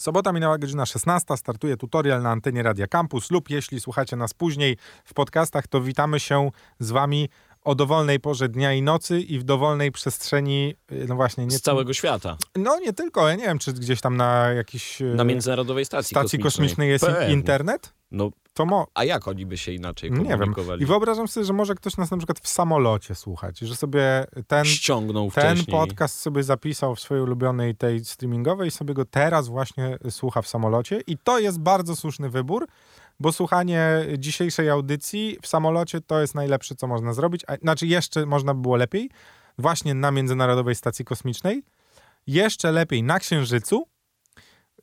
Sobota minęła godzina 16, startuje tutorial na antenie Radia Campus lub jeśli słuchacie nas później w podcastach, to witamy się z wami o dowolnej porze dnia i nocy i w dowolnej przestrzeni, y, no właśnie... Nie Z całego świata. No nie tylko, ja nie wiem, czy gdzieś tam na jakiś... y, Na Międzynarodowej Stacji, stacji kosmicznej jest i- Pewnie. internet? No, To mo... a jak oni by się inaczej Nie wiem. komunikowali? I wyobrażam sobie, że może ktoś nas na przykład w samolocie słuchać, że sobie ten, Ściągnął ten wcześniej. podcast sobie zapisał w swojej ulubionej tej streamingowej i sobie go teraz właśnie słucha w samolocie i to jest bardzo słuszny wybór, bo słuchanie dzisiejszej audycji w samolocie to jest najlepsze, co można zrobić. A, znaczy jeszcze można by było lepiej właśnie na Międzynarodowej Stacji Kosmicznej, jeszcze lepiej na Księżycu,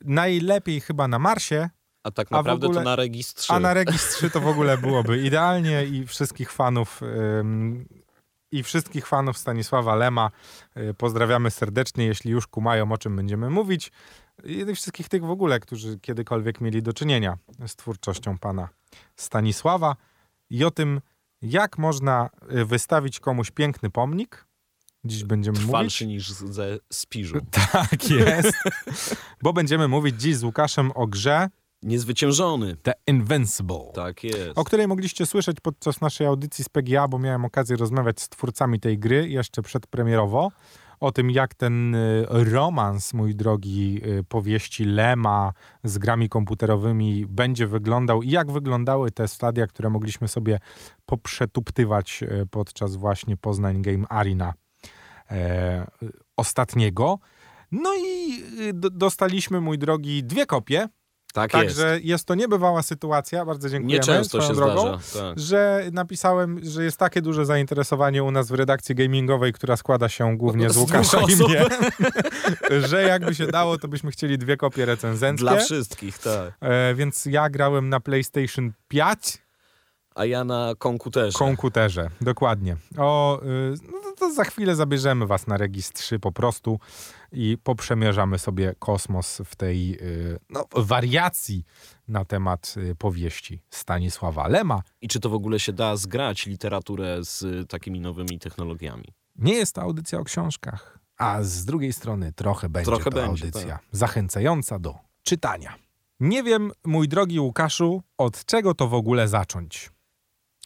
najlepiej chyba na Marsie, A tak A naprawdę ogóle- to na registrze. a na registrze to w ogóle byłoby idealnie i wszystkich fanów ym, i wszystkich fanów Stanisława Lema y, pozdrawiamy serdecznie, jeśli już kumają o czym będziemy mówić. I wszystkich tych w ogóle, którzy kiedykolwiek mieli do czynienia z twórczością pana Stanisława i o tym, jak można y, wystawić komuś piękny pomnik. Dziś będziemy mówić. Trwalszy niż ze Spiżu. Tak jest. Bo będziemy mówić dziś z Łukaszem o grze Niezwyciężony. The Invincible. Tak jest. o której mogliście słyszeć podczas naszej audycji z PGA, bo miałem okazję rozmawiać z twórcami tej gry jeszcze przedpremierowo. O tym, jak ten y, romans, mój drogi, y, powieści Lema z grami komputerowymi będzie wyglądał i jak wyglądały te stadia, które mogliśmy sobie poprzetuptywać y, podczas właśnie Poznań Game Arena e, ostatniego. No i do, dostaliśmy, mój drogi, dwie kopie. Tak jest. Także jest. to niebywała sytuacja. Bardzo dziękujemy. Nieczęsto się drogą zdarza. Tak. że napisałem, że jest takie duże zainteresowanie u nas w redakcji gamingowej, która składa się głównie z Z Łukasza i mnie, że jakby się dało, to byśmy chcieli dwie kopie recenzenckie. Dla wszystkich, tak. E, więc ja grałem na PlayStation 5 A ja na komputerze. komputerze. Dokładnie. O, y, no to, za chwilę zabierzemy was na registr 3 po prostu i poprzemierzamy sobie kosmos w tej y, no, wariacji na temat y, powieści Stanisława Lema. I czy to w ogóle się da zgrać literaturę z takimi nowymi technologiami? Nie jest to audycja o książkach, a z drugiej strony trochę będzie Trochę to będzie, audycja tak. zachęcająca do czytania. Nie wiem, mój drogi Łukaszu, od czego to w ogóle zacząć.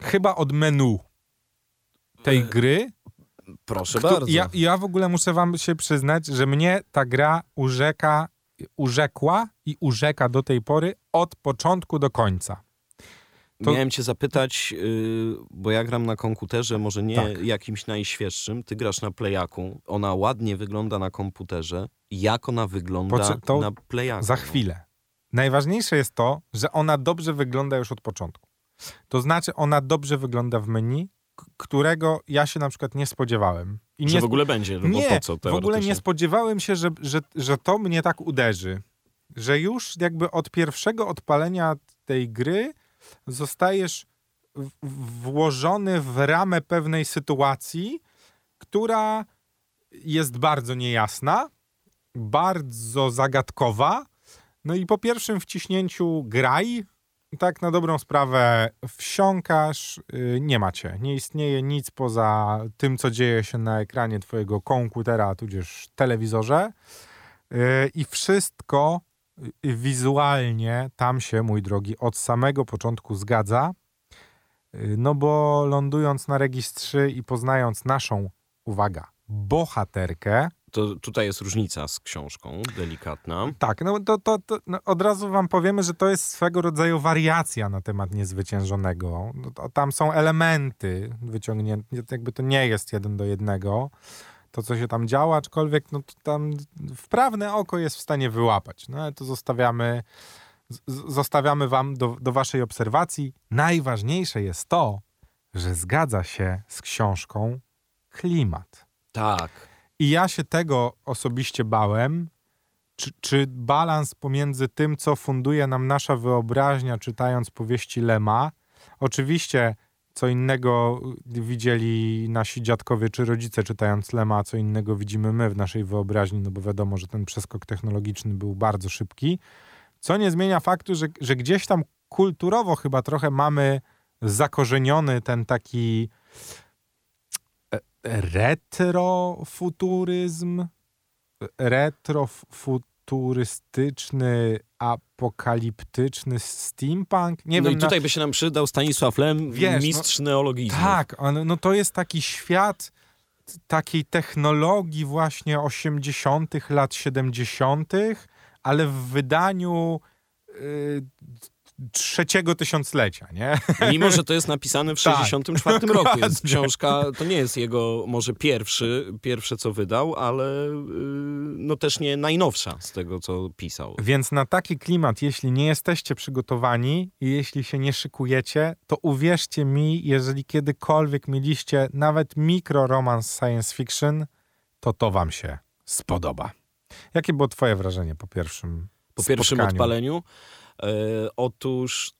Chyba od menu tej E, gry. Proszę Któ- bardzo. Ja, ja w ogóle muszę wam się przyznać, że mnie ta gra urzeka, urzekła i urzeka do tej pory od początku do końca. to- Miałem cię zapytać, yy, bo ja gram na komputerze, może nie Tak. jakimś najświeższym, ty grasz na playaku, ona ładnie wygląda na komputerze, jak ona wygląda to na playaku? Za no? chwilę. Najważniejsze jest to, że ona dobrze wygląda już od początku. To znaczy, ona dobrze wygląda w menu, którego ja się na przykład nie spodziewałem. I Że nie w ogóle będzie, nie, bo po co w ogóle nie spodziewałem się, że, że, że to mnie tak uderzy. Że już jakby od pierwszego odpalenia tej gry zostajesz włożony w ramę pewnej sytuacji, która jest bardzo niejasna, bardzo zagadkowa. No i po pierwszym wciśnięciu graj, tak na dobrą sprawę wsiąkasz, yy, nie macie. Nie istnieje nic poza tym, co dzieje się na ekranie twojego komputera, tudzież telewizorze. Yy, I wszystko yy, wizualnie tam się, mój drogi, od samego początku zgadza. No bo lądując na registrze i poznając naszą, uwaga, bohaterkę, To tutaj jest różnica z książką, delikatna. tak, no to, to, to no od razu wam powiemy, że to jest swego rodzaju wariacja na temat niezwyciężonego. No tam są elementy wyciągnięte, jakby to nie jest jeden do jednego. To, co się tam działa, aczkolwiek no to tam wprawne oko jest w stanie wyłapać. No ale to zostawiamy, zostawiamy wam do, do waszej obserwacji. Najważniejsze jest to, że zgadza się z książką klimat. Tak. I ja się tego osobiście bałem, czy, czy balans pomiędzy tym, co funduje nam nasza wyobraźnia, czytając powieści Lema. Oczywiście, co innego widzieli nasi dziadkowie czy rodzice, czytając Lema, a co innego widzimy my w naszej wyobraźni, no bo wiadomo, że ten przeskok technologiczny był bardzo szybki. Co nie zmienia faktu, że, że gdzieś tam kulturowo chyba trochę mamy zakorzeniony ten taki retrofuturyzm, retrofuturyzm, futurystyczny, apokaliptyczny steampunk. Nie no wiem, i tutaj by się nam przydał Stanisław Lem, Wiesz, mistrz no, neologizmu. Tak, on, no to jest taki świat takiej technologii właśnie 80., lat 70., ale w wydaniu y, trzeciego tysiąclecia, nie? Mimo, że to jest napisane w Tak, 64 roku. dokładnie. Jest książka, to nie jest jego może pierwszy, pierwsze co wydał, ale yy, no też nie najnowsza z tego, co pisał. Więc na taki klimat, jeśli nie jesteście przygotowani i jeśli się nie szykujecie, to uwierzcie mi, jeżeli kiedykolwiek mieliście nawet mikro romans science fiction, to to wam się spodoba. Jakie było twoje wrażenie po pierwszym Po pierwszym spotkaniu? odpaleniu. E, otóż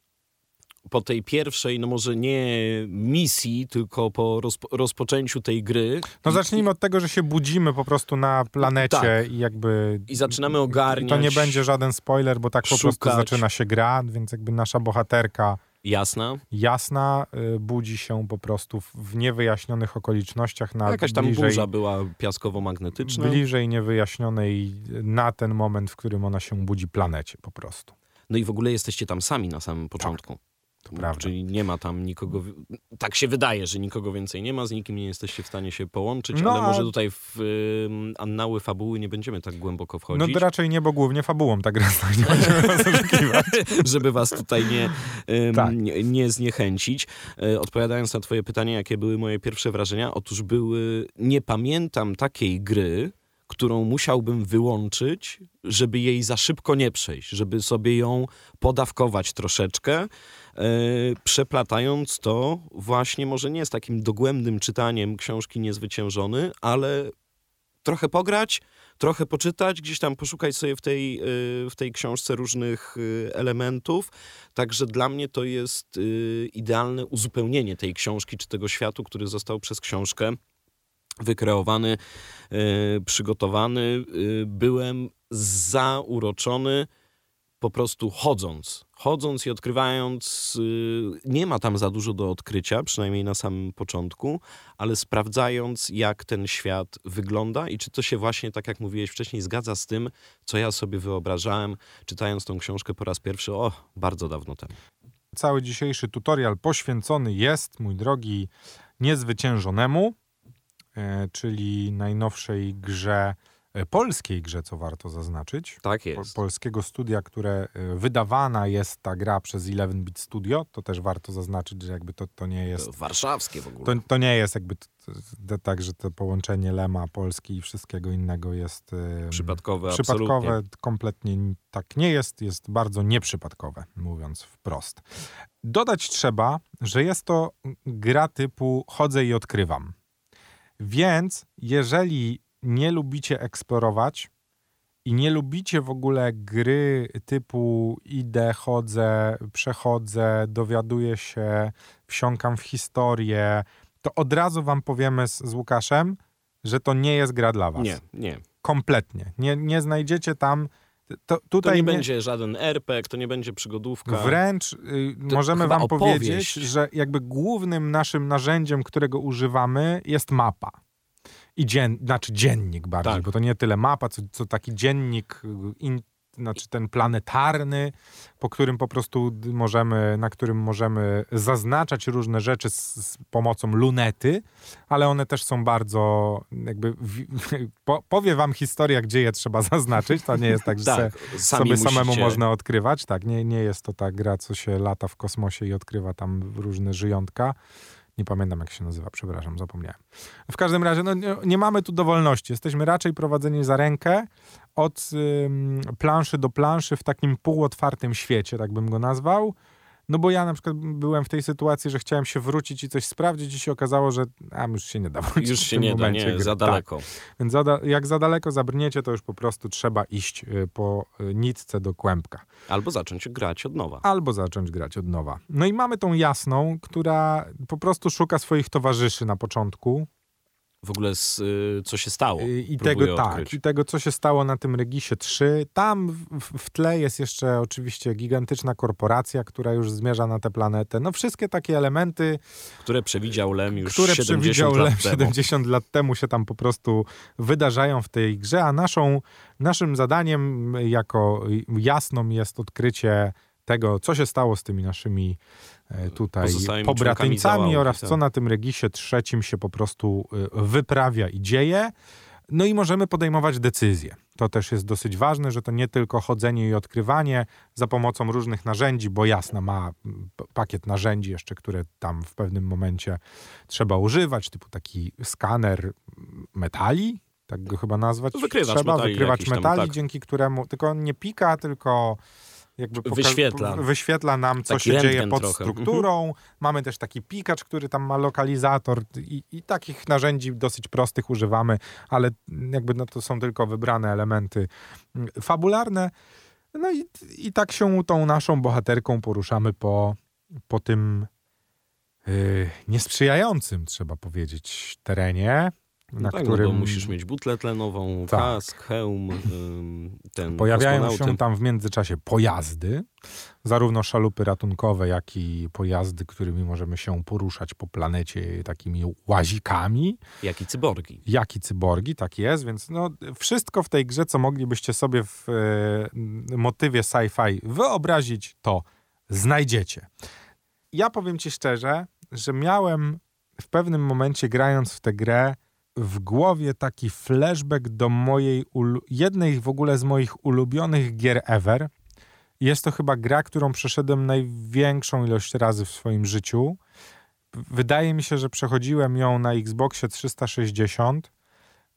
po tej pierwszej, no może nie misji, tylko po rozpo, rozpoczęciu tej gry. No zacznijmy od tego, że się budzimy po prostu na planecie Tak. i jakby... I zaczynamy ogarniać. To nie będzie żaden spoiler, bo tak po prostu szukać. zaczyna się gra, więc jakby nasza bohaterka Jasna. jasna y, budzi się po prostu w- niewyjaśnionych okolicznościach na Jakaś tam bliżej, burza była piaskowo-magnetyczna. bliżej niewyjaśnionej na ten moment, w którym ona się budzi planecie po prostu. No i w ogóle jesteście tam sami na samym początku. To prawda. Czyli nie ma tam nikogo. Tak się wydaje, że nikogo więcej nie ma, z nikim nie jesteście w stanie się połączyć, No, ale może tutaj w ym, annały fabuły nie będziemy tak głęboko No wchodzić, to raczej nie, bo głównie fabułą tak gra nie będziemy oszukiwać. żeby was tutaj nie, ym, Tak. nie, nie zniechęcić. E, Odpowiadając na twoje pytanie, jakie były moje pierwsze wrażenia? Otóż były, nie pamiętam takiej gry, którą musiałbym wyłączyć, żeby jej za szybko nie przejść, żeby sobie ją podawkować troszeczkę, e, przeplatając to właśnie może nie z takim dogłębnym czytaniem książki Niezwyciężony, ale trochę pograć, trochę poczytać, gdzieś tam poszukać sobie w tej, y, w tej książce różnych y, elementów. Także dla mnie to jest idealne uzupełnienie tej książki, czy tego światu, który został przez książkę wykreowany, y, przygotowany. Y, byłem zauroczony po prostu chodząc. Chodząc i odkrywając, y, nie ma tam za dużo do odkrycia, przynajmniej na samym początku, ale sprawdzając, jak ten świat wygląda i czy to się właśnie, tak jak mówiłeś wcześniej, zgadza z tym, co ja sobie wyobrażałem, czytając tą książkę po raz pierwszy, o, bardzo dawno temu. Cały dzisiejszy tutorial poświęcony jest, mój drogi, niezwyciężonemu, e, czyli najnowszej grze, e, polskiej grze, co warto zaznaczyć. Tak Po, jest. polskiego studia, które e, wydawana jest ta gra przez 11-bit Studio, to też warto zaznaczyć, że jakby to, to nie jest To warszawskie w ogóle. To, to nie jest jakby tak, że to połączenie Lema, Polski i wszystkiego innego jest Przypadkowe, przypadkowe. absolutnie. Kompletnie tak nie jest. Jest bardzo nieprzypadkowe, mówiąc wprost. Dodać trzeba, że jest to gra typu chodzę i odkrywam. Więc jeżeli nie lubicie eksplorować i nie lubicie w ogóle gry typu idę, chodzę, przechodzę, dowiaduję się, wsiąkam w historię, to od razu wam powiemy z, z Łukaszem, że to nie jest gra dla was. Nie, nie. Kompletnie. Nie, nie znajdziecie tam. To, To tutaj nie, będzie żaden RPG, to nie będzie przygodówka. Wręcz y, możemy wam opowieść. powiedzieć, że jakby głównym naszym narzędziem, którego używamy, jest mapa. I dzien, znaczy dziennik bardziej, Tak. bo to nie tyle mapa, co, co taki dziennik, y, in, znaczy ten planetarny, po którym po prostu możemy, na którym możemy zaznaczać różne rzeczy z, z pomocą lunety, ale one też są bardzo jakby, w, po, powie wam historia, gdzie je trzeba zaznaczyć, to nie jest tak, że se, tak, sami sobie samemu musicie- można odkrywać. Tak, nie, nie jest to ta gra, co się lata w kosmosie i odkrywa tam różne żyjątka. Nie pamiętam, jak się nazywa, przepraszam, zapomniałem. W każdym razie, no, nie, mamy tu dowolności. Jesteśmy raczej prowadzeni za rękę od ym, planszy do planszy w takim półotwartym świecie, tak bym go nazwał. No bo ja na przykład byłem w tej sytuacji, że chciałem się wrócić i coś sprawdzić i się okazało, że a, już się nie da wrócić Już się nie da, nie, gry. za Tak. daleko. Więc za, da- jak za daleko zabrniecie, to już po prostu trzeba iść y, po y, nitce do kłębka. Albo zacząć grać od nowa. Albo zacząć grać od nowa. No i mamy tą jasną, która po prostu szuka swoich towarzyszy na początku. W ogóle z, y, co się stało. I tego tak, odkryć. i tego, co się stało na tym Regisie 3. Tam w, w tle jest jeszcze oczywiście gigantyczna korporacja, która już zmierza na tę planetę. No wszystkie takie elementy, Które przewidział Lem już które 70 przewidział lat Lem temu. 70 lat temu się tam po prostu wydarzają w tej grze, a naszą, naszym zadaniem jako jasną jest odkrycie tego, co się stało z tymi naszymi tutaj Pozostałymi pobratyńcami oraz tak. co na tym Regisie trzecim się po prostu e, wyprawia i dzieje. No i możemy podejmować decyzje. To też jest dosyć ważne, że to nie tylko chodzenie i odkrywanie za pomocą różnych narzędzi, bo jasna ma mm, pakiet narzędzi jeszcze, które tam w pewnym momencie trzeba używać, typu taki skaner mm, metali, tak go chyba nazwać. Wykrywacz trzeba metali wykrywacz jakiś tam, metali, tak. dzięki któremu tylko nie pika, tylko jakby poka- Wyświetla. wyświetla nam, co Taki się dzieje pod trochę. Mhm. strukturą. Mamy też taki pikacz, który tam ma lokalizator i, i takich narzędzi dosyć prostych używamy, ale jakby no to są tylko wybrane elementy mm, fabularne. No i, i tak się tą naszą bohaterką poruszamy po, po tym yy, niesprzyjającym, trzeba powiedzieć, terenie, na No tak, którym no musisz mieć butlę tlenową, Tak. kask, hełm, ten Pojawiają się tam w międzyczasie pojazdy, zarówno szalupy ratunkowe, jak i pojazdy, którymi możemy się poruszać po planecie takimi łazikami, Jak i cyborgi. jak i cyborgi, tak jest, więc no, wszystko w tej grze, co moglibyście sobie w e, motywie sci-fi wyobrazić, to znajdziecie. Ja powiem ci szczerze, że miałem w pewnym momencie grając w tę grę w głowie taki flashback do mojej jednej w ogóle z moich ulubionych gier ever. Jest to chyba gra, którą przeszedłem największą ilość razy w swoim życiu. Wydaje mi się, że przechodziłem ją na Xboxie 360,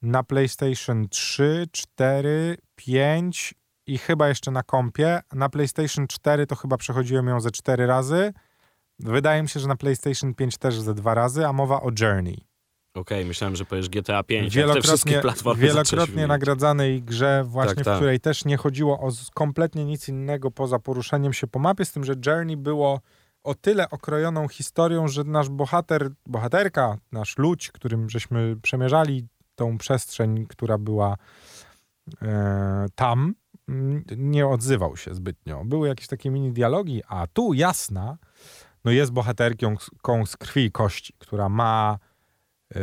na PlayStation 3, 4, 5 i chyba jeszcze na kompie. Na PlayStation 4 to chyba przechodziłem ją ze 4 razy. Wydaje mi się, że na PlayStation 5 też ze dwa razy, a mowa o Journey. Okej, myślałem, że powiesz GTA 5, jak te wszystkie Wielokrotnie, wielokrotnie nagradzanej grze, właśnie Tak, w tak. której też nie chodziło o kompletnie nic innego poza poruszaniem się po mapie, z tym, że Journey było o tyle okrojoną historią, że nasz bohater, bohaterka, nasz ludź, którym żeśmy przemierzali tą przestrzeń, która była e, tam, nie odzywał się zbytnio. Były jakieś takie mini dialogi, a tu jasna, no jest bohaterką z, ką z krwi i kości, która ma Yy,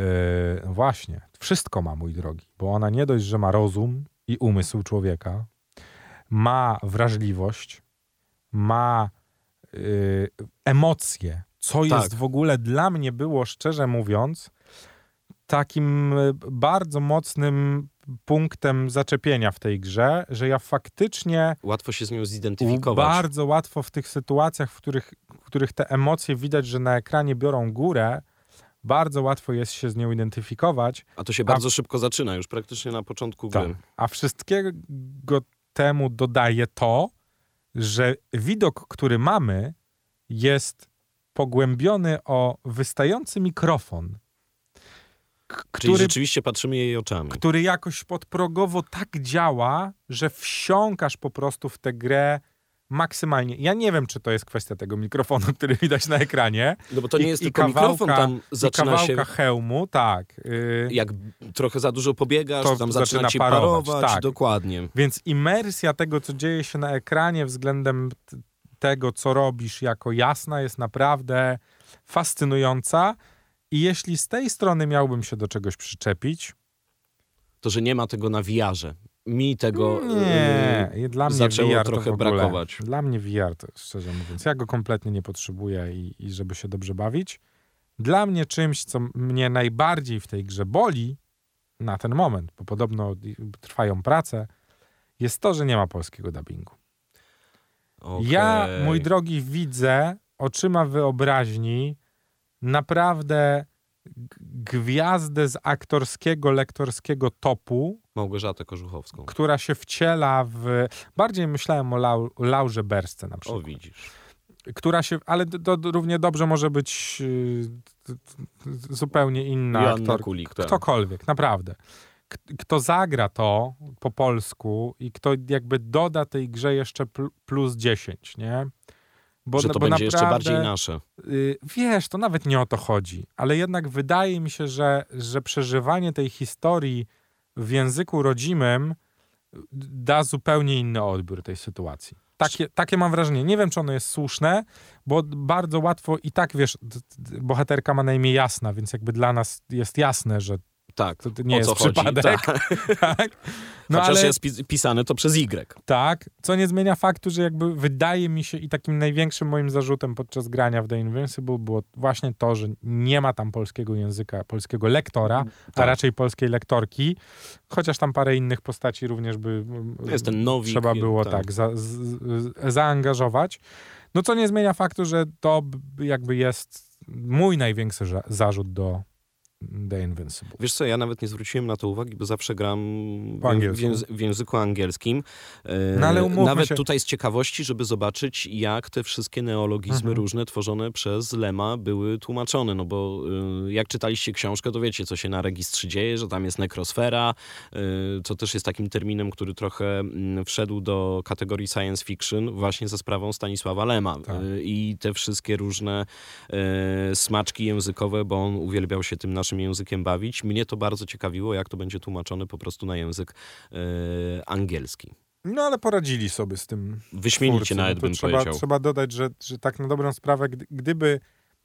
no właśnie, wszystko ma, mój drogi, bo ona nie dość, że ma rozum i umysł człowieka, ma wrażliwość, ma yy, emocje, co Tak. jest w ogóle dla mnie było, szczerze mówiąc, takim y, bardzo mocnym punktem zaczepienia w tej grze, że ja faktycznie Łatwo się z nią zidentyfikować. bardzo łatwo w tych sytuacjach, w których, w których te emocje widać, że na ekranie biorą górę, bardzo łatwo jest się z nią identyfikować, A to się bardzo szybko zaczyna, już praktycznie na początku Tak. gry. a wszystkiego temu dodaje to, że widok, który mamy, jest pogłębiony o wystający mikrofon, k- Czyli który rzeczywiście patrzymy jej oczami. który jakoś podprogowo tak działa, że wsiąkasz po prostu w tę grę maksymalnie. Ja nie wiem, czy to jest kwestia tego mikrofonu, który widać na ekranie. No bo to nie I- jest i tylko mikrofon, kawałka- tam zaczyna I się, kawałka hełmu, tak. yy, jak trochę za dużo pobiegasz, To tam zaczyna zaczyna parować, parować, tak. dokładnie. Więc imersja tego, co dzieje się na ekranie względem tego, co robisz jako jasna, jest naprawdę fascynująca. I jeśli z tej strony miałbym się do czegoś przyczepić, To, że nie ma tego na VR-ze. Mi tego Nie, yy, dla mnie zaczęło VR trochę brakować. Dla mnie VR to szczerze mówiąc, ja go kompletnie nie potrzebuję i, i żeby się dobrze bawić. Dla mnie czymś, co mnie najbardziej w tej grze boli na ten moment, bo podobno trwają prace, jest to, że nie ma polskiego dubbingu. Ja, Okej. mój drogi, widzę oczyma wyobraźni naprawdę gwiazdę z aktorskiego, lektorskiego topu, Małgorzatę Kożuchowską. która się wciela w. Bardziej myślałem o Lau, Laurze Bersce na O, przykład. widzisz. Która się. Ale to, to równie dobrze może być y, t- t- zupełnie inna Joanna aktorka. Kulik, tak. Ktokolwiek, naprawdę. K- Kto zagra to po polsku i kto jakby doda tej grze jeszcze pl- plus 10, nie? Bo, że to bo będzie jeszcze naprawdę, bardziej nasze. y, Wiesz, to nawet nie o to chodzi, ale jednak wydaje mi się, że, że przeżywanie tej historii w języku rodzimym da zupełnie inny odbiór tej sytuacji. Takie, takie mam wrażenie. Nie wiem, czy ono jest słuszne, bo bardzo łatwo i tak, wiesz, bohaterka ma na imię Jasna, więc jakby dla nas jest jasne, że Tak, to, nie jest chodzi. przypadek. Tak. Tak. No Chociaż ale jest pis- pisane to przez Y. tak, co nie zmienia faktu, że jakby wydaje mi się i takim największym moim zarzutem podczas grania w The Invincible było właśnie to, że nie ma tam polskiego języka, polskiego lektora, a Tak. raczej polskiej lektorki, chociaż tam parę innych postaci również by Jest ten nowik. trzeba było tak. tak, za, z, zaangażować. No co nie zmienia faktu, że to jakby jest mój największy zarzut do The Invincible. Wiesz co, ja nawet nie zwróciłem na to uwagi, bo zawsze gram w, w, w języku angielskim. E, No ale nawet się- tutaj z ciekawości, żeby zobaczyć, jak te wszystkie neologizmy Mhm. różne tworzone przez Lema były tłumaczone. No bo y, jak czytaliście książkę, to wiecie, co się na registrze dzieje, że tam jest nekrosfera, y, co też jest takim terminem, który trochę mm, wszedł do kategorii science fiction właśnie za sprawą Stanisława Lema. Tak. Y, I te wszystkie różne smaczki językowe, bo on uwielbiał się tym naszym językiem bawić. Mnie to bardzo ciekawiło, jak to będzie tłumaczone po prostu na język e, angielski. No ale poradzili sobie z tym Wyśmienicie twórcy. nawet no bym trzeba, powiedział. Trzeba dodać, że, że tak na dobrą sprawę, gdy, gdyby,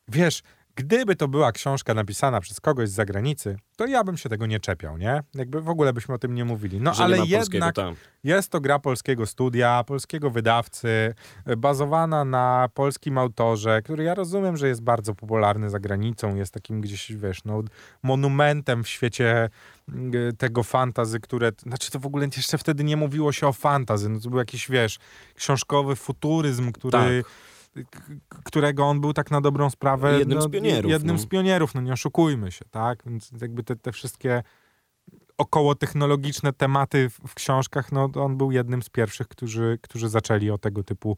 wiesz, gdyby to była książka napisana przez kogoś z zagranicy, to ja bym się tego nie czepiał, nie? Jakby w ogóle byśmy o tym nie mówili. No Że ale jednak tak. jest to gra polskiego studia, polskiego wydawcy, y, bazowana na polskim autorze, który ja rozumiem, że jest bardzo popularny za granicą, jest takim gdzieś, wiesz, no, monumentem w świecie y, tego fantazy, które, znaczy to w ogóle jeszcze wtedy nie mówiło się o fantazy, no to był jakiś, wiesz, książkowy futuryzm, który... k- którego on był tak na dobrą sprawę Jednym z no, pionierów, Jednym no. z pionierów, no nie oszukujmy się, tak? Więc jakby te, te wszystkie około technologiczne tematy w, w książkach, no to on był jednym z pierwszych, którzy, którzy zaczęli o tego typu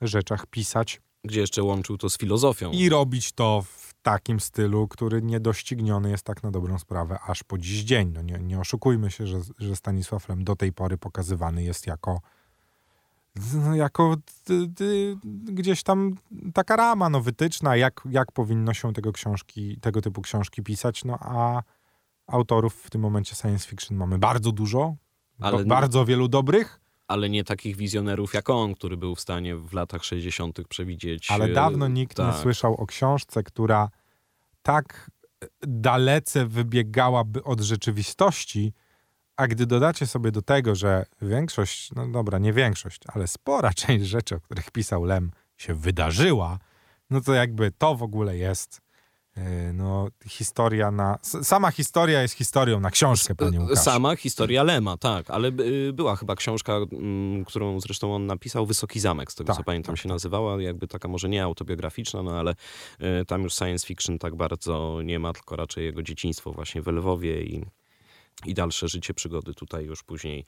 rzeczach pisać Gdzie jeszcze łączył to z filozofią. i robić to w takim stylu, który niedościgniony jest tak na dobrą sprawę aż po dziś dzień. No nie, nie oszukujmy się, że, że Stanisław Lem do tej pory pokazywany jest jako no, jako gdzieś tam taka rama no, wytyczna, jak, jak powinno się tego książki, tego typu książki pisać, no a autorów w tym momencie science fiction mamy bardzo dużo, Ale ba- nie- bardzo wielu dobrych, Ale nie takich wizjonerów jak on, który był w stanie w latach 60. przewidzieć. ale e, dawno nikt nie tak. słyszał o książce, która tak dalece wybiegałaby od rzeczywistości, a gdy dodacie sobie do tego, że większość, no dobra, nie większość, ale spora część rzeczy, o których pisał Lem, się wydarzyła, no to jakby to w ogóle jest e, no, historia na... Sama historia jest historią na książkę, panie Łukasz. Sama historia Lema, tak, ale y, była chyba książka, mm, którą zresztą on napisał, Wysoki Zamek, z tego Tak, co pamiętam tak, się tak. nazywała, jakby taka może nie autobiograficzna, no ale y, tam już science fiction tak bardzo nie ma, tylko raczej jego dzieciństwo właśnie w Lwowie i, i dalsze życie przygody tutaj już później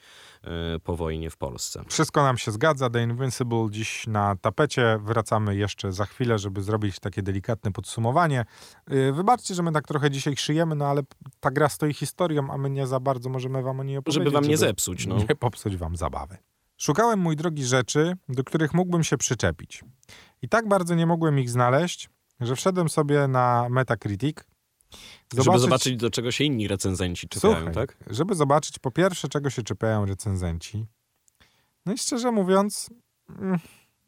y, po wojnie w Polsce. Wszystko nam się zgadza. The Invincible dziś na tapecie. Wracamy jeszcze za chwilę, żeby zrobić takie delikatne podsumowanie. Yy, Wybaczcie, że my tak trochę dzisiaj szyjemy, no ale ta gra stoi historią, a my nie za bardzo możemy wam o niej opowiedzieć. Żeby wam nie zepsuć, no. Nie popsuć wam zabawy. Szukałem, mój drogi, rzeczy, do których mógłbym się przyczepić. I tak bardzo nie mogłem ich znaleźć, że wszedłem sobie na Metacritic. Żeby zobaczyć, do czego się inni recenzenci czepiają, Słuchaj, tak? żeby zobaczyć po pierwsze, czego się czepiają recenzenci. No i szczerze mówiąc, mm,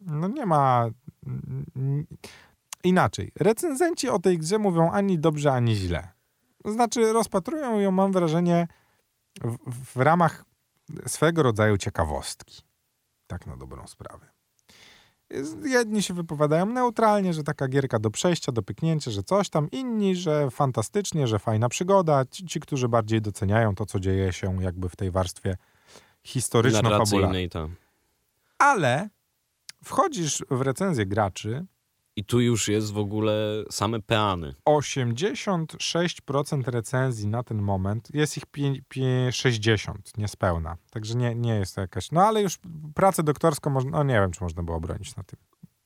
no nie ma mm, inaczej. Recenzenci o tej grze mówią ani dobrze, ani źle. To znaczy rozpatrują ją, mam wrażenie, w, w ramach swego rodzaju ciekawostki. Tak na dobrą sprawę. Jedni się wypowiadają neutralnie, że taka gierka do przejścia, do pyknięcia, że coś tam. Inni, że fantastycznie, że fajna przygoda. Ci, ci którzy bardziej doceniają to, co dzieje się jakby w tej warstwie historyczno-fabularnej. Tak. Ale wchodzisz w recenzję graczy, I tu już jest w ogóle same peany. 86% recenzji na ten moment, jest ich pię- pię- 60, niespełna. Także nie, nie jest to jakaś... No ale już pracę doktorską, można, no nie wiem, czy można było obronić na tym.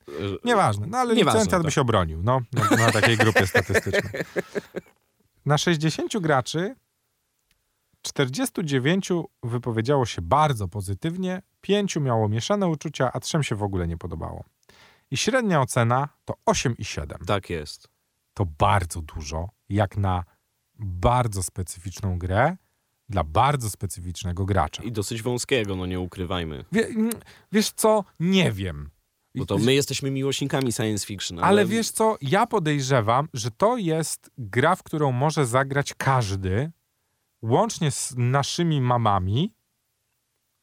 Y, Nieważne, no ale Nieważne, licencjat by tak. się obronił, no, na, na takiej grupie statystycznej. Na 60 graczy 49 wypowiedziało się bardzo pozytywnie, 5 miało mieszane uczucia, a 3 się w ogóle nie podobało. I średnia ocena to 8,7. Tak jest. To bardzo dużo, jak na bardzo specyficzną grę dla bardzo specyficznego gracza. I dosyć wąskiego, no nie ukrywajmy. Wie, wiesz co? Nie wiem. Bo to my jesteśmy miłośnikami science fiction. Ale, Ale wiesz co? Ja podejrzewam, że to jest gra, w którą może zagrać każdy, łącznie z naszymi mamami.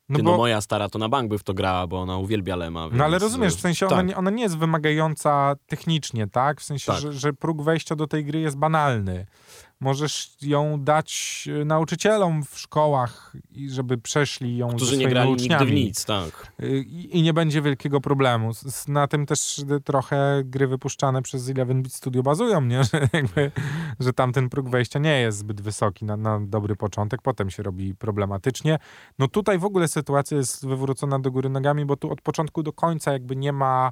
No, Ty, no moja stara to na bank by w to grała, bo ona uwielbia Lema. No ale rozumiesz, w sensie tak. ona, nie, ona nie jest wymagająca technicznie, tak? W sensie, tak. Że, że próg wejścia do tej gry jest banalny. Możesz ją dać e, nauczycielom w szkołach, żeby przeszli ją Którzy ze nie grali uczniami. nigdy w nic, tak. I, I, nie będzie wielkiego problemu. Na tym też trochę gry wypuszczane przez 11-bit Studio bazują, nie? Że, jakby, że tam ten próg wejścia nie jest zbyt wysoki na, na dobry początek, potem się robi problematycznie. No tutaj w ogóle sytuacja jest wywrócona do góry nogami, bo tu od początku do końca jakby nie ma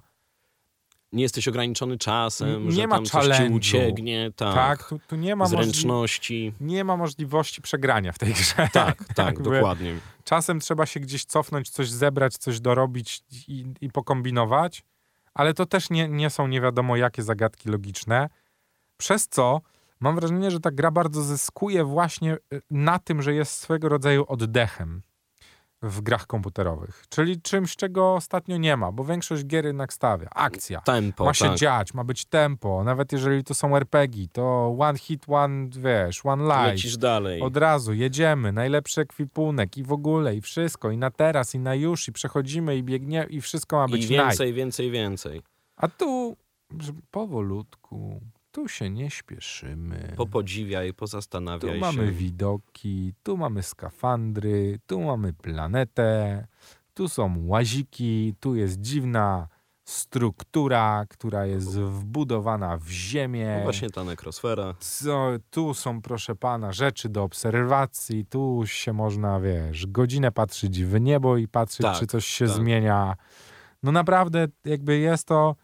nie jesteś ograniczony czasem, nie że ma tam coś ci ucieknie. Tak, tak tu, tu, nie ma zręczności. nie ma możliwości przegrania w tej grze. Tak, tak, dokładnie. Czasem trzeba się gdzieś cofnąć, coś zebrać, coś dorobić i, i pokombinować, ale to też nie, nie są nie wiadomo jakie zagadki logiczne, przez co mam wrażenie, że ta gra bardzo zyskuje właśnie y, na tym, że jest swego rodzaju oddechem w grach komputerowych. Czyli czymś, czego ostatnio nie ma, bo większość gier jednak stawia. Akcja. Tempo, ma się tak. dziać, ma być tempo. Nawet jeżeli to są RPG, to one hit, one, wiesz, one life. Lecisz dalej. Od razu, jedziemy, najlepszy ekwipunek i w ogóle, i wszystko, i na teraz, i na już, i przechodzimy, i biegnie, i wszystko ma być I więcej, więcej, więcej. A tu powolutku, tu się nie śpieszymy. Popodziwiaj, pozastanawiaj tu się. mamy widoki, tu mamy skafandry, tu mamy planetę, tu są łaziki, tu jest dziwna struktura, która jest wbudowana w ziemię. No właśnie ta nekrosfera. Co, tu są, proszę pana, rzeczy do obserwacji, tu się można, wiesz, godzinę patrzeć w niebo i patrzeć, tak, czy coś się tak. zmienia. No naprawdę, jakby jest to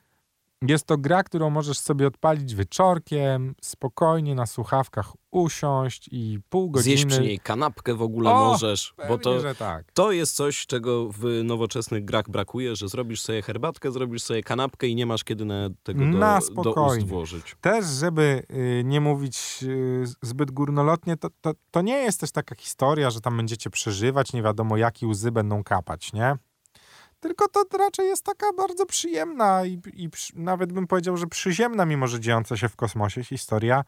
jest to gra, którą możesz sobie odpalić wieczorkiem, spokojnie na słuchawkach usiąść i pół godziny... Zjeść przy niej kanapkę w ogóle o, możesz, pewnie, bo to, tak. to jest coś, czego w nowoczesnych grach brakuje, że zrobisz sobie herbatkę, zrobisz sobie kanapkę i nie masz kiedy na tego do, na do ust włożyć. Też, żeby y, nie mówić y, zbyt górnolotnie, to, to, to nie jest też taka historia, że tam będziecie przeżywać, nie wiadomo jakie łzy będą kapać, nie? Tylko to raczej jest taka bardzo przyjemna i, i przy, nawet bym powiedział, że przyziemna, mimo że dziejąca się w kosmosie historia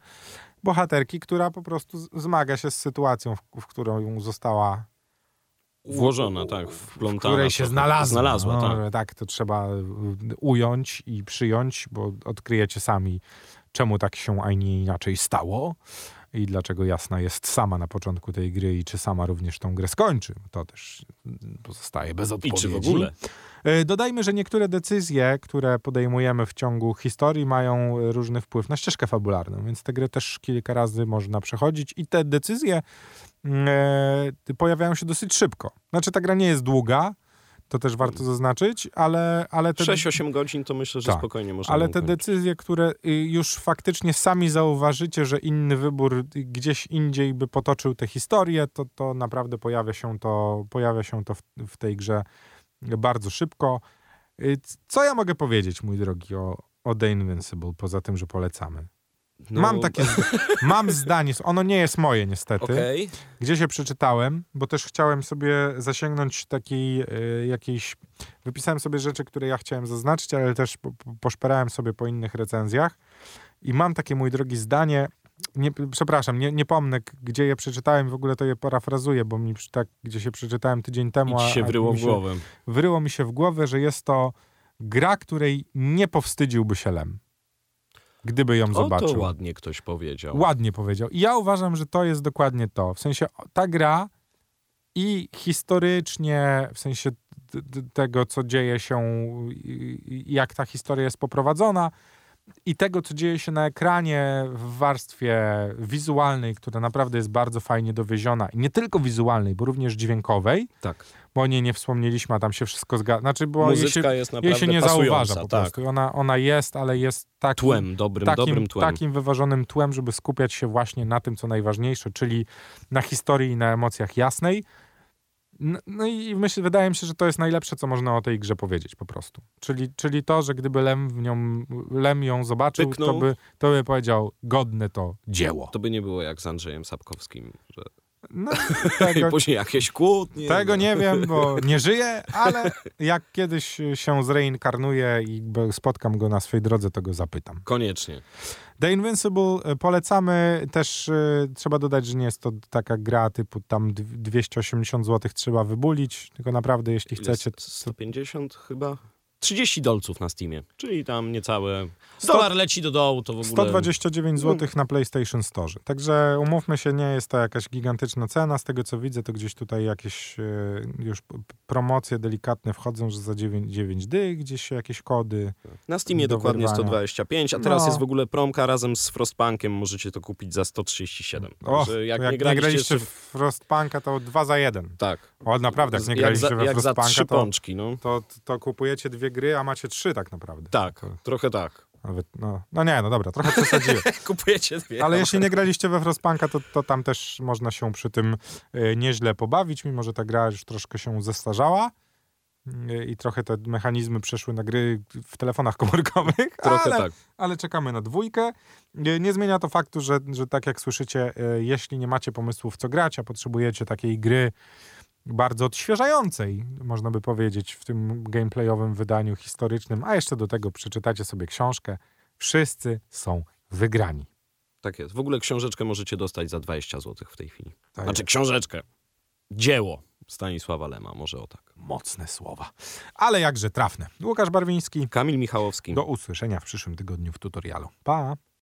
bohaterki, która po prostu zmaga się z sytuacją, w, w którą została włożona, tak, w której się znalazła. znalazła no, tak. tak, to trzeba ująć i przyjąć, bo odkryjecie sami, czemu tak się, a nie inaczej stało i dlaczego Jasna jest sama na początku tej gry i czy sama również tą grę skończy. To też pozostaje bez odpowiedzi. I czy w ogóle? E, dodajmy, że niektóre decyzje, które podejmujemy w ciągu historii mają różny wpływ na ścieżkę fabularną, więc tę grę też kilka razy można przechodzić i te decyzje mm, e, pojawiają się dosyć szybko. Znaczy ta gra nie jest długa, to też warto zaznaczyć, ale... ale te... 6-8 godzin to myślę, że tak, spokojnie można Ale te decyzje, które y, już faktycznie sami zauważycie, że inny wybór gdzieś indziej by potoczył tę historię, to, to naprawdę pojawia się to, pojawia się to w, w tej grze bardzo szybko. Y, co ja mogę powiedzieć, mój drogi, o, o The Invincible, poza tym, że polecamy? No. Mam takie, mam zdanie, ono nie jest moje niestety, okay. gdzie się przeczytałem, bo też chciałem sobie zasięgnąć takiej y, jakiejś, wypisałem sobie rzeczy, które ja chciałem zaznaczyć, ale też po, poszperałem sobie po innych recenzjach i mam takie, mój drogi, zdanie, nie, przepraszam, nie, nie pomnę, gdzie je przeczytałem, w ogóle to je parafrazuję, bo mi tak, gdzie się przeczytałem tydzień temu. I ci się wryło w głowę. Wryło mi się w głowę, że jest to gra, której nie powstydziłby się Lem gdyby ją o, zobaczył. to ładnie ktoś powiedział. Ładnie powiedział. I ja uważam, że to jest dokładnie to. W sensie ta gra i historycznie, w sensie tego, co dzieje się, jak ta historia jest poprowadzona, i tego, co dzieje się na ekranie w warstwie wizualnej, która naprawdę jest bardzo fajnie dowieziona, i nie tylko wizualnej, bo również dźwiękowej. Tak. Bo o niej nie wspomnieliśmy, a tam się wszystko zgadza. Znaczy, bo Muzyczka jej się, jest naprawdę jej się nie zauważa po tak. prostu. Ona, ona jest, ale jest takim, tłem, dobrym, takim, dobrym tłem. takim wyważonym tłem, żeby skupiać się właśnie na tym, co najważniejsze, czyli na historii i na emocjach jasnej. No, no i myślę, wydaje mi się, że to jest najlepsze, co można o tej grze powiedzieć po prostu. Czyli, czyli to, że gdyby Lem, w nią, Lem ją zobaczył, to by, to by powiedział godne to dzieło. To by nie było jak z Andrzejem Sapkowskim, że No, tego, później jakieś kłótnie. tego no. nie wiem, bo nie żyję, ale jak kiedyś się zreinkarnuję i spotkam go na swojej drodze, to go zapytam. Koniecznie. The Invincible e, polecamy. Też e, trzeba dodać, że nie jest to taka gra typu tam dw- 280 zł trzeba wybulić, tylko naprawdę jeśli chcecie... jest? 150 chyba? 30 dolców na Steamie, czyli tam niecałe... Sto- Dolar leci do dołu, to w ogóle... 129 zł na PlayStation Store. Także umówmy się, nie jest to jakaś gigantyczna cena. Z tego co widzę, to gdzieś tutaj jakieś e, już promocje delikatne wchodzą, że za 9, 9 dy gdzieś jakieś kody. Na Steamie do dokładnie wyrwania. 125, a teraz No. jest w ogóle promka razem z Frostpunkiem, możecie to kupić za 137. O, Także jak, jak, jak nie graliście jeszcze... w Frostpunka, to 2 za 1. Tak. O, naprawdę, jak nie jak graliście za, we jak za Frostpunka, trzy to, pączki, no. to, to kupujecie dwie gry, a macie trzy tak naprawdę. Tak, To, trochę tak. nawet, no, no nie, no dobra, trochę przesadziłem. Kupujecie dwie. Ale jeśli nie graliście we Frostpunka, to, to tam też można się przy tym e, nieźle pobawić, mimo że ta gra już troszkę się zestarzała e, i trochę te mechanizmy przeszły na gry w telefonach komórkowych, Trochę ale, tak. ale czekamy na dwójkę. E, Nie zmienia to faktu, że, że tak jak słyszycie, jeśli nie macie pomysłów co grać, a potrzebujecie takiej gry bardzo odświeżającej, można by powiedzieć, w tym gameplayowym wydaniu historycznym, a jeszcze do tego przeczytacie sobie książkę, wszyscy są wygrani. Tak jest. W ogóle książeczkę możecie dostać za 20 zł w tej chwili. Tak Znaczy książeczkę. Dzieło Stanisława Lema, może o tak. Mocne słowa, ale jakże trafne. Łukasz Barwiński, Kamil Michałowski. do usłyszenia w przyszłym tygodniu w tutorialu. Pa!